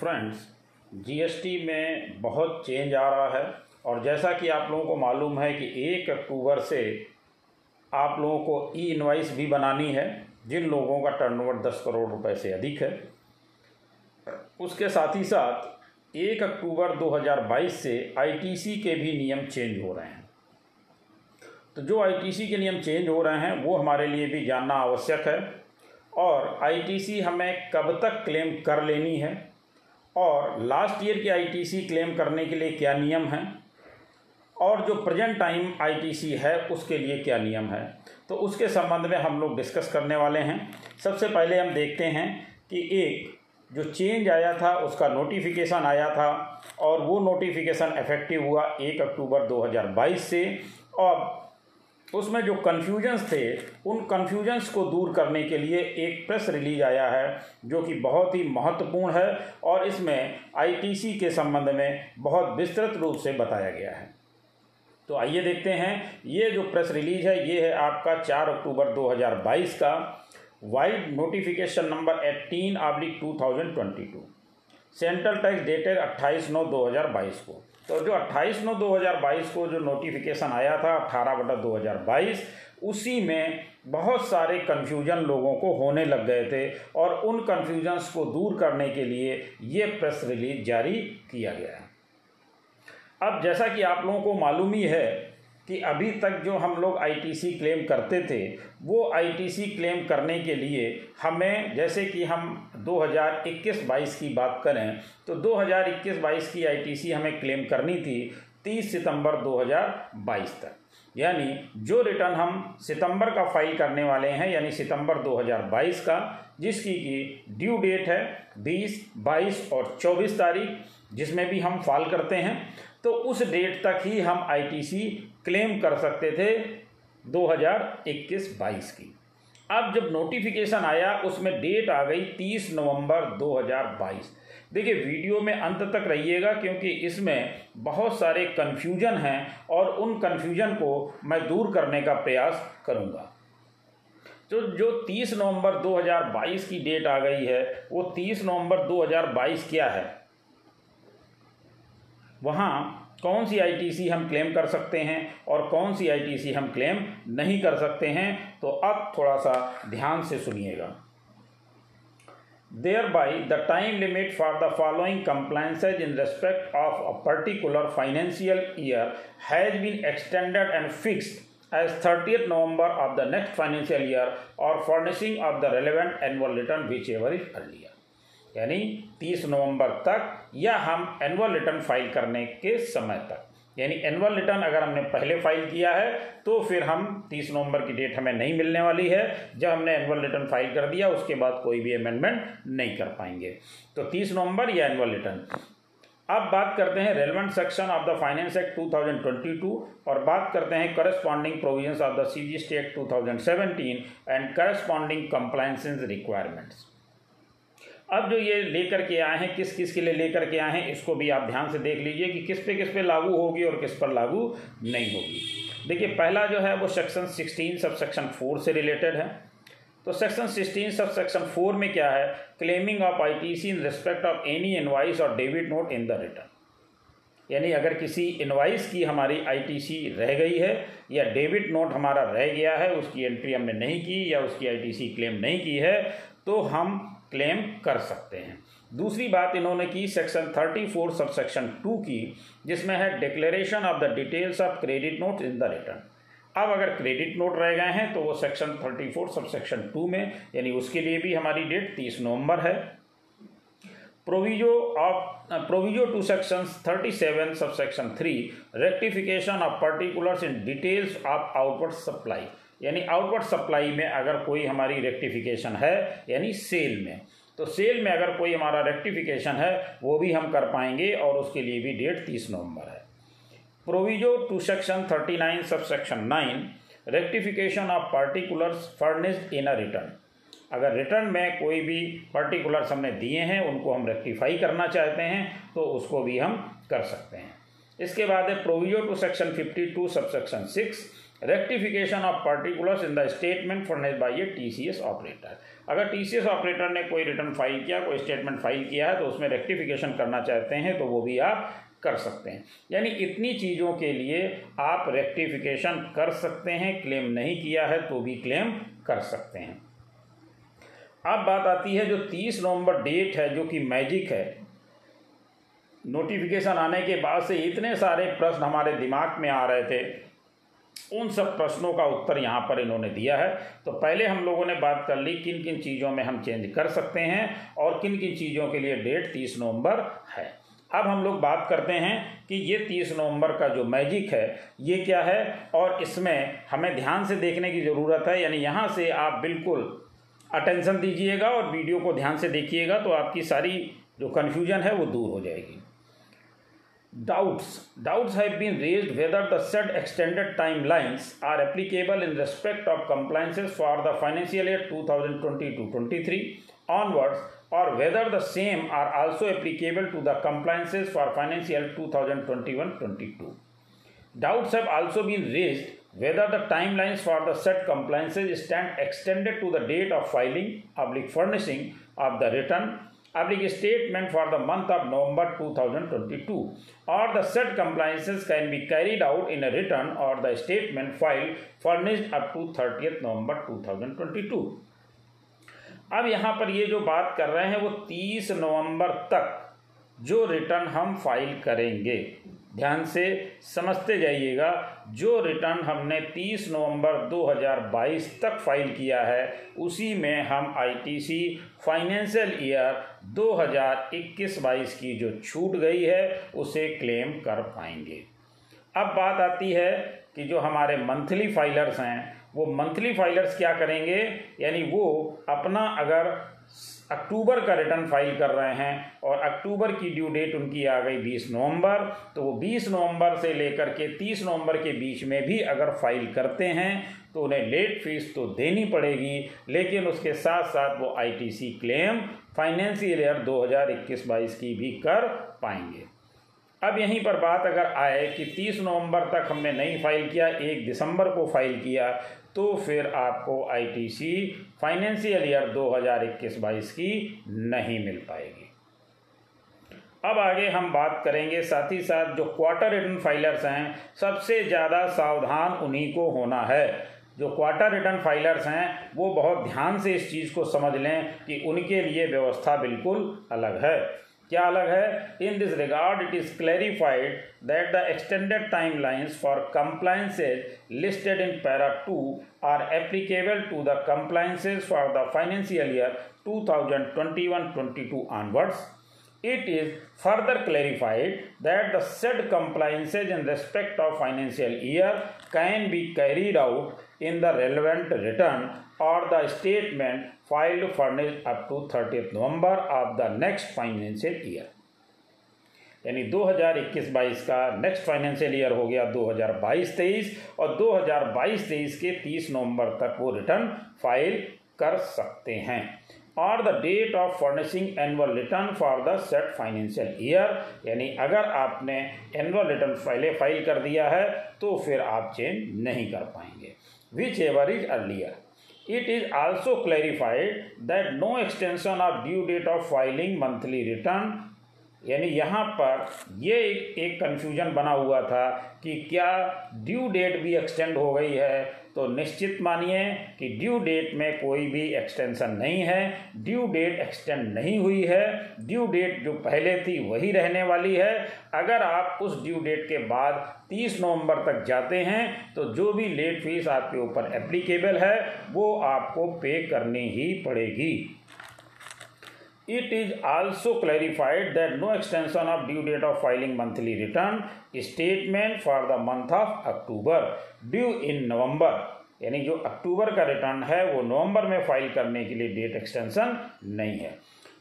Friends GST में बहुत change आ रहा है और जैसा कि आप लोगों को मालूम है कि एक अक्टूबर से आप लोगों को ई इनवाइस भी बनानी है, जिन लोगों का टर्नओवर दस करोड़ रुपए से अधिक है। उसके साथ ही साथ एक अक्टूबर 2022 से आईटीसी के भी नियम चेंज हो रहे हैं। तो जो आईटीसी के नियम चेंज हो रहे हैं, वो हमारे लिए भी जानना आवश्यक है और आईटीसी हमें कब तक क्लेम कर लेनी है और लास्ट ईयर की आईटीसी क्लेम करने के लिए क्या नियम हैं? और जो प्रेजेंट टाइम आईटीसी है, उसके लिए क्या नियम है? तो उसके संबंध में हम लोग डिस्कस करने वाले हैं। सबसे पहले हम देखते हैं कि एक, जो चेंज आया था, उसका नोटिफिकेशन आया था और वो नोटिफिकेशन इफ़ेक्टिव हुआ एक अक्टूबर 2022 से। और उसमें जो कन्फ्यूजन्स थे, उन कन्फ्यूजन्स को दूर करने के लिए एक प्रेस रिलीज़ आया है, जो कि बहुत ही महत्वपूर्ण है और इसमें आईटीसी के संबंध में बहुत विस्तृत रूप से बताया गया है। तो आइए देखते हैं, ये जो प्रेस रिलीज़ है, ये है आपका चार अक्टूबर 2022 का vide notification number eighteen oblique two central tax dated अट्ठाईस नौ दो को। तो जो 28 नौ 2022 को जो नोटिफिकेशन आया था, अट्ठारह बटा दो उसी में बहुत सारे कन्फ्यूज़न लोगों को होने लग गए थे और उन कन्फ्यूजन्स को दूर करने के लिए ये प्रेस रिलीज़ जारी किया गया है। अब जैसा कि आप लोगों को मालूम ही है कि अभी तक जो हम लोग आईटीसी क्लेम करते थे वो आईटीसी क्लेम करने के लिए हमें जैसे कि हम 2021-22 की बात करें तो 2021-22 की आईटीसी हमें क्लेम करनी थी 30 सितंबर 2022 तक। यानी जो रिटर्न हम सितंबर का फ़ाइल करने वाले हैं यानी सितंबर 2022 का जिसकी की ड्यू डेट है 20, 22 और 24 तारीख जिसमें भी हम फाल करते हैं तो उस डेट तक ही हम आईटीसी क्लेम कर सकते थे 2021-22 की। अब जब नोटिफिकेशन आया, उसमें डेट आ गई 30 नवंबर 2022 देखिए वीडियो में अंत तक रहिएगा क्योंकि इसमें बहुत सारे कन्फ्यूज़न हैं और उन कन्फ्यूज़न को मैं दूर करने का प्रयास करूँगा। तो जो 30 नवंबर 2022 की डेट आ गई है, वो 30 नवंबर 2022 क्या है? वहाँ कौन सी आईटीसी हम क्लेम कर सकते हैं और कौन सी आईटीसी हम क्लेम नहीं कर सकते हैं? तो अब थोड़ा सा ध्यान से सुनिएगा। Thereby the time limit for the following compliances in respect of a particular financial year has been extended and fixed as thirtieth November of the next financial year और furnishing of the relevant annual return whichever is earlier यानी 30 नवंबर तक या हम annual return file करने के समय तक। यानी एनुअल रिटर्न अगर हमने पहले फ़ाइल किया है तो फिर हम 30 नवंबर की डेट हमें नहीं मिलने वाली है। जब हमने एनुअल रिटर्न फ़ाइल कर दिया, उसके बाद कोई भी अमेंडमेंट नहीं कर पाएँगे। तो 30 नवंबर या एनुअल रिटर्न अब बात करते हैं relevant section of the finance act 2022 और बात करते हैं corresponding provisions of the C G state 2017 and corresponding compliances requirements अब जो ये लेकर के आए हैं, किस किस के लिए लेकर के आए हैं, इसको भी आप ध्यान से देख लीजिए कि किस पे किस पे लागू होगी और किस पर लागू नहीं होगी। देखिए, पहला जो है वो section sixteen sub section four से रिलेटेड है। तो section sixteen sub section four में क्या है? Claiming of I T C in respect of any invoice और debit note in the return यानी अगर किसी इन्वाइस की हमारी आईटीसी रह गई है, या डेबिट नोट हमारा रह गया है, उसकी एंट्री हमने नहीं की, या उसकी आईटीसी क्लेम नहीं की है तो हम क्लेम कर सकते हैं। दूसरी बात इन्होंने की section thirty four sub section two की, जिसमें है declaration of the details of credit note in the return अब अगर क्रेडिट नोट रह गए हैं तो वो section thirty four sub section two में, यानी उसके लिए भी हमारी डेट तीस नवंबर है। Proviso of proviso to section thirty seven sub section three rectification of particulars in details of outward supply यानी आउटवर्ड सप्लाई में अगर कोई हमारी रेक्टिफिकेशन है, यानी सेल में तो सेल में अगर कोई हमारा रेक्टिफिकेशन है, वो भी हम कर पाएँगे और उसके लिए भी डेट तीस नवंबर है। Proviso to section thirty nine sub section nine rectification of particulars furnished in a return अगर रिटर्न में कोई भी पर्टिकुलर्स हमने दिए हैं, उनको हम रेक्टिफाई करना चाहते हैं तो उसको भी हम कर सकते हैं। इसके बाद है proviso to section fifty two sub section six rectification of particulars in the statement furnished by a T C S operator अगर टी सी एस ऑपरेटर ने कोई रिटर्न फ़ाइल किया, कोई स्टेटमेंट फ़ाइल किया है तो उसमें रेक्टिफिकेशन करना चाहते हैं तो वो भी आप कर सकते हैं। यानी इतनी चीज़ों के लिए आप रेक्टिफिकेशन कर सकते हैं क्लेम नहीं किया है तो भी क्लेम कर सकते हैं। अब बात आती है जो तीस नवंबर डेट है, जो कि मैजिक है नोटिफिकेशन आने के बाद से इतने सारे प्रश्न हमारे दिमाग में आ रहे थे। उन सब प्रश्नों का उत्तर यहाँ पर इन्होंने दिया है। तो पहले हम लोगों ने बात कर ली किन किन चीज़ों में हम चेंज कर सकते हैं और किन किन चीज़ों के लिए डेट तीस नवंबर है। अब हम लोग बात करते हैं कि ये तीस नवंबर का जो मैजिक है, ये क्या है? और इसमें हमें ध्यान से देखने की ज़रूरत है, यानी यहाँ से आप बिल्कुल अटेंशन दीजिएगा और वीडियो को ध्यान से देखिएगा तो आपकी सारी जो कन्फ्यूज़न है वो दूर हो जाएगी। Doubts. Doubts have been raised whether the said extended timelines are applicable in respect of compliances for the financial year 2022-23 onwards or whether the same are also applicable to the compliances for financial 2021-22. Doubts have also been raised whether the timelines for the said compliances stand extended to the date of filing, public furnishing of the return अपनी statement for the month of November 2022 और the said compliances can be carried out in return और the statement file furnished up to thirty November 2022 अब यहाँ पर ये जो बात कर रहे हैं वो 30 नवंबर तक जो रिटर्न हम फ़ाइल करेंगे। ध्यान से समझते जाइएगा, जो रिटर्न हमने 30 नवंबर 2022 तक फ़ाइल किया है, उसी में हम आईटीसी फाइनेंशियल ईयर 2021-22 की जो छूट गई है, उसे क्लेम कर पाएँगे। अब बात आती है कि जो हमारे मंथली फाइलर्स हैं, वो मंथली फाइलर्स क्या करेंगे? यानी वो अपना अगर अक्टूबर का रिटर्न फ़ाइल कर रहे हैं और अक्टूबर की ड्यू डेट उनकी आ गई 20 नवंबर। तो वो 20 नवंबर से लेकर के 30 नवंबर के बीच में भी अगर फ़ाइल करते हैं तो उन्हें लेट फ़ीस तो देनी पड़ेगी, लेकिन उसके साथ साथ वो आईटीसी क्लेम फाइनेंशियल ईयर 2021-22 की भी कर पाएँगे। अब यहीं पर बात अगर आए कि 30 नवंबर तक हमने नहीं फ़ाइल किया, एक दिसंबर को फ़ाइल किया तो फिर आपको आईटीसी फाइनेंशियल ईयर 2021-22 की नहीं मिल पाएगी। अब आगे हम बात करेंगे साथ ही साथ जो क्वार्टर रिटर्न फाइलर्स हैं, सबसे ज़्यादा सावधान उन्हीं को होना है। जो क्वार्टर रिटर्न फाइलर्स हैं, वो बहुत ध्यान से इस चीज़ को समझ लें कि उनके लिए व्यवस्था बिल्कुल अलग है। क्या अलग है in this regard it is clarified that the extended timelines for compliances listed in para two are applicable to the compliances for the financial year 2021-22 onwards it is further clarified that the said compliances in respect of financial year can be carried out in the relevant return or the statement filed furnished up to 30th November of the next financial year. यानी 2021-22 का next financial year हो गया 2022-23 और 2022-23 के 30 नवंबर तक वो return file कर सकते हैं। और the date of furnishing annual return for the said financial year, यानी अगर आपने एनुअल रिटर्न पहले फ़ाइल कर दिया है तो फिर आप चेंज नहीं कर पाएँगे। Whichever is earlier It is also clarified that no extension of due date of filing monthly return यानी यहाँ पर ये एक एक कन्फ्यूज़न बना हुआ था कि क्या ड्यू डेट भी एक्सटेंड हो गई है। तो निश्चित मानिए कि ड्यू डेट में कोई भी एक्सटेंशन नहीं है। ड्यू डेट एक्सटेंड नहीं हुई है। ड्यू डेट जो पहले थी वही रहने वाली है। अगर आप उस ड्यू डेट के बाद 30 नवंबर तक जाते हैं तो जो भी लेट फ़ीस आपके ऊपर एप्लीकेबल है, वो आपको पे करनी ही पड़ेगी। It is also clarified that no extension of due date of filing monthly return statement for the month of October, due in November. यानी जो अक्टूबर का रिटर्न है, वो नवंबर में फ़ाइल करने के लिए डेट एक्सटेंशन नहीं है।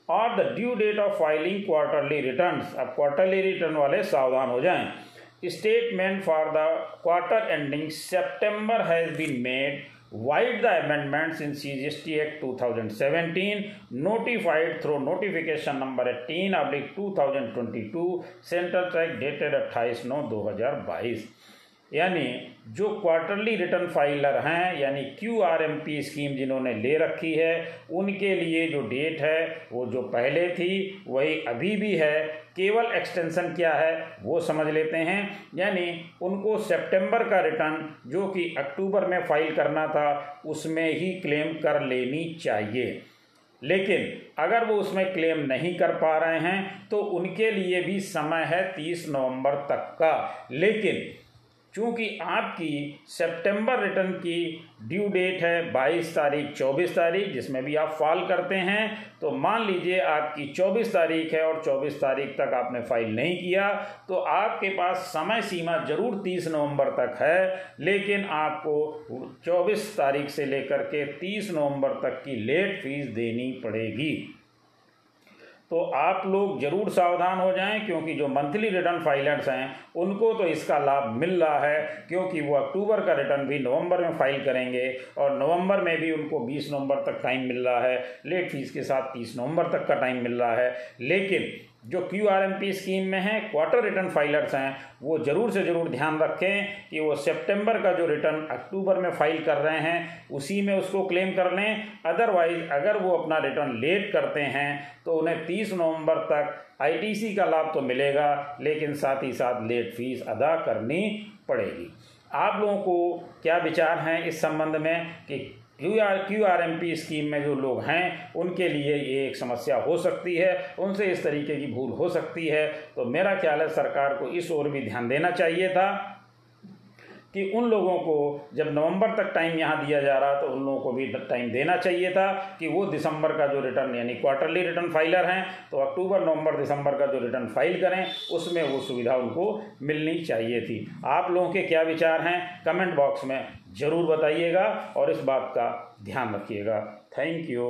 और the due date of filing quarterly return अब क्वार्टरली रिटर्न वाले सावधान हो जाएँ। Statement for the quarter ending September has been made Wide the amendments in CGST Act 2017 notified through notification number 18 oblique 2022 Central Track dated 28 9 2022 यानी जो quarterly return filer हैं, यानी Q R M P scheme जिन्होंने ले रखी है, उनके लिए जो डेट है, वो जो पहले थी, वही अभी भी है। केवल एक्सटेंशन क्या है, वो समझ लेते हैं। यानी उनको सितंबर का रिटर्न जो कि अक्टूबर में फ़ाइल करना था, उसमें ही क्लेम कर लेनी चाहिए। लेकिन अगर वो उसमें क्लेम नहीं कर पा रहे हैं तो उनके लिए भी समय है तीस नवंबर तक का। लेकिन चूँकि आपकी सितंबर रिटर्न की ड्यू डेट है 22 तारीख 24 तारीख, जिसमें भी आप फॉल करते हैं तो मान लीजिए आपकी 24 तारीख है और 24 तारीख तक आपने फ़ाइल नहीं किया तो आपके पास समय सीमा ज़रूर 30 नवंबर तक है, लेकिन आपको 24 तारीख से लेकर के 30 नवंबर तक की लेट फ़ीस देनी पड़ेगी। तो आप लोग ज़रूर सावधान हो जाएँ, क्योंकि जो मंथली रिटर्न फाइलर्स हैं, उनको तो इसका लाभ मिल रहा है, क्योंकि वो अक्टूबर का रिटर्न भी नवंबर में फ़ाइल करेंगे, और नवंबर में भी उनको 20 नवंबर तक टाइम मिल रहा है, लेट फ़ीस के साथ 30 नवंबर तक का टाइम मिल रहा है, लेकिन जो Q R M P scheme में हैं क्वार्टर रिटर्न फाइलर्स हैं, वो ज़रूर से ज़रूर ध्यान रखें कि वो सितंबर का जो रिटर्न अक्टूबर में फ़ाइल कर रहे हैं, उसी में उसको क्लेम कर लें। अदरवाइज़ अगर वो अपना रिटर्न लेट करते हैं तो उन्हें तीस नवंबर तक आईटीसी का लाभ तो मिलेगा, लेकिन साथ ही साथ लेट फ़ीस अदा करनी पड़ेगी। आप लोगों को क्या विचार हैं इस संबंध में कि Q R Q R M P scheme में जो लोग हैं, उनके लिए ये एक समस्या हो सकती है, उनसे इस तरीके की भूल हो सकती है। तो मेरा ख्याल है सरकार को इस ओर भी ध्यान देना चाहिए था। कि उन लोगों को जब नवंबर तक टाइम यहाँ दिया जा रहा तो उन लोगों को भी टाइम देना चाहिए था कि वो दिसंबर का जो रिटर्न यानी क्वार्टरली रिटर्न फाइलर हैं तो अक्टूबर, नवंबर, दिसंबर का जो रिटर्न फ़ाइल करें, उसमें वो सुविधा उनको मिलनी चाहिए थी। आप लोगों के क्या विचार हैं? कमेंट बॉक्स में ज़रूर बताइएगा और इस बात का ध्यान रखिएगा। Thank you